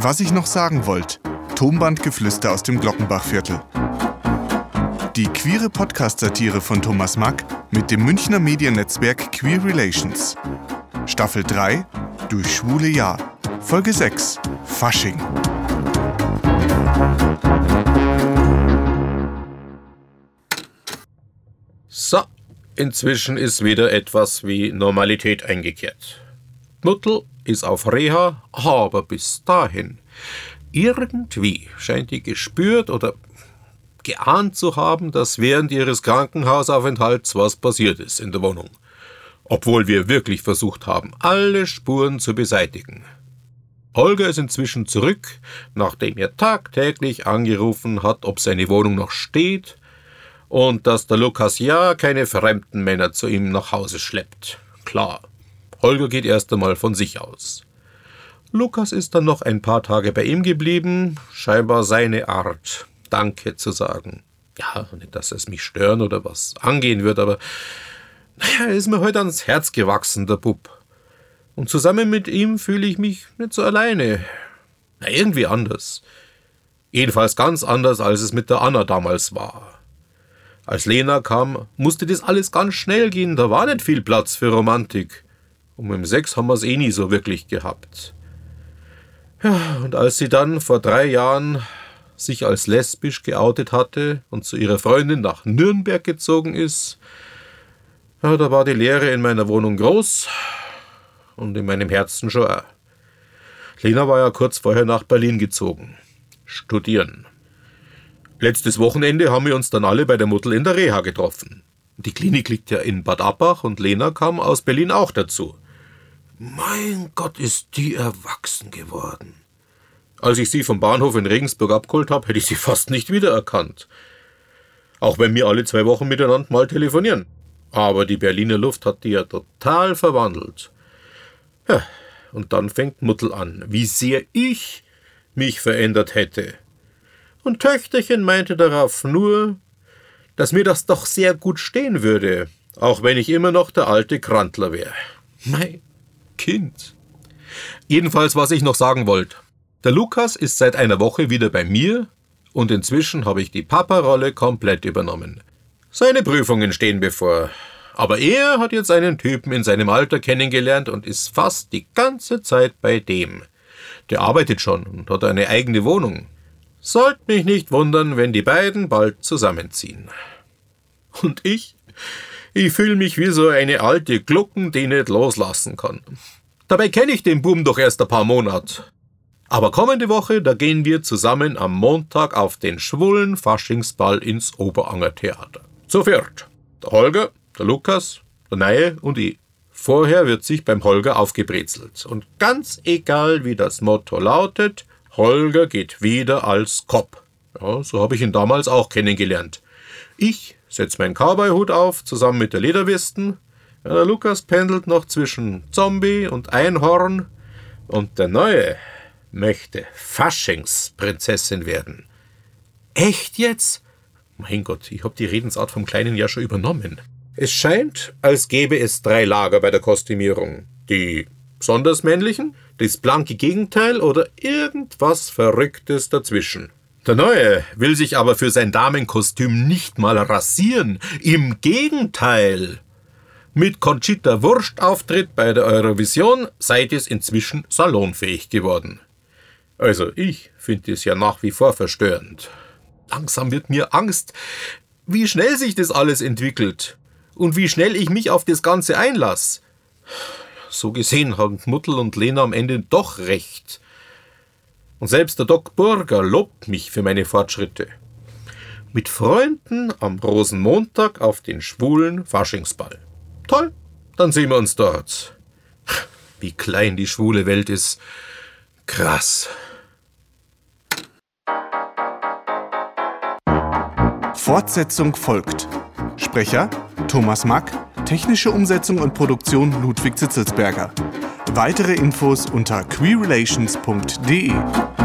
Was ich noch sagen wollte. Tonbandgeflüster aus dem Glockenbachviertel. Die queere Podcast-Satire von Thomas Mack mit dem Münchner Mediennetzwerk Queer Relations. Staffel 3 Durch schwule Jahr. Folge 6 Fasching. So, inzwischen ist wieder etwas wie Normalität eingekehrt. Muttel ist auf Reha, aber bis dahin. Irgendwie scheint die gespürt oder geahnt zu haben, dass während ihres Krankenhausaufenthalts was passiert ist in der Wohnung. Obwohl wir wirklich versucht haben, alle Spuren zu beseitigen. Holger ist inzwischen zurück, nachdem er tagtäglich angerufen hat, ob seine Wohnung noch steht und dass der Lukas ja keine fremden Männer zu ihm nach Hause schleppt. Klar, Holger geht erst einmal von sich aus. Lukas ist dann noch ein paar Tage bei ihm geblieben, scheinbar seine Art, Danke zu sagen. Ja, nicht, dass es mich stören oder was angehen wird, aber naja, er ist mir heute ans Herz gewachsen, der Bub. Und zusammen mit ihm fühle ich mich nicht so alleine. Na, irgendwie anders. Jedenfalls ganz anders, als es mit der Anna damals war. Als Lena kam, musste das alles ganz schnell gehen, da war nicht viel Platz für Romantik. Und mit dem haben wir es eh nie so wirklich gehabt. Ja, und als sie dann vor drei Jahren sich als lesbisch geoutet hatte und zu ihrer Freundin nach Nürnberg gezogen ist, ja, da war die Leere in meiner Wohnung groß und in meinem Herzen schon auch. Lena war ja kurz vorher nach Berlin gezogen. Studieren. Letztes Wochenende haben wir uns dann alle bei der Mutter in der Reha getroffen. Die Klinik liegt ja in Bad Abbach und Lena kam aus Berlin auch dazu. Mein Gott, ist die erwachsen geworden. Als ich sie vom Bahnhof in Regensburg abgeholt habe, hätte ich sie fast nicht wiedererkannt. Auch wenn wir alle zwei Wochen miteinander mal telefonieren. Aber die Berliner Luft hat die ja total verwandelt. Ja, und dann fängt Muttel an, wie sehr ich mich verändert hätte. Und Töchterchen meinte darauf nur, dass mir das doch sehr gut stehen würde, auch wenn ich immer noch der alte Krantler wäre. Mein Kind. Jedenfalls, was ich noch sagen wollte. Der Lukas ist seit einer Woche wieder bei mir und inzwischen habe ich die Papa-Rolle komplett übernommen. Seine Prüfungen stehen bevor. Aber er hat jetzt einen Typen in seinem Alter kennengelernt und ist fast die ganze Zeit bei dem. Der arbeitet schon und hat eine eigene Wohnung. Sollt mich nicht wundern, wenn die beiden bald zusammenziehen. Und ich? Ich fühle mich wie so eine alte Glucken, die nicht loslassen kann. Dabei kenne ich den Buben doch erst ein paar Monate. Aber kommende Woche, da gehen wir zusammen am Montag auf den schwulen Faschingsball ins Oberanger Theater. Zu viert. Der Holger, der Lukas, der Neue und ich. Vorher wird sich beim Holger aufgebrezelt. Und ganz egal, wie das Motto lautet, Holger geht wieder als Cop. Ja, so habe ich ihn damals auch kennengelernt. Ich setze meinen Cowboy-Hut auf, zusammen mit der Lederwesten. Ja, der Lukas pendelt noch zwischen Zombie und Einhorn. Und der Neue möchte Faschingsprinzessin werden. Echt jetzt? Mein Gott, ich habe die Redensart vom Kleinen ja schon übernommen. Es scheint, als gäbe es drei Lager bei der Kostümierung. Die besonders männlichen, das blanke Gegenteil oder irgendwas Verrücktes dazwischen. Der Neue will sich aber für sein Damenkostüm nicht mal rasieren. Im Gegenteil. Mit Conchita Wurst Auftritt bei der Eurovision seid es inzwischen salonfähig geworden. Also ich finde es ja nach wie vor verstörend. Langsam wird mir Angst, wie schnell sich das alles entwickelt und wie schnell ich mich auf das Ganze einlasse. So gesehen haben Muttel und Lena am Ende doch recht. Und selbst der Doc Burger lobt mich für meine Fortschritte. Mit Freunden am Rosenmontag auf den schwulen Faschingsball. Toll, dann sehen wir uns dort. Wie klein die schwule Welt ist. Krass. Fortsetzung folgt. Sprecher Thomas Mack Technische Umsetzung und Produktion Ludwig Zitzelsberger. Weitere Infos unter queerrelations.de.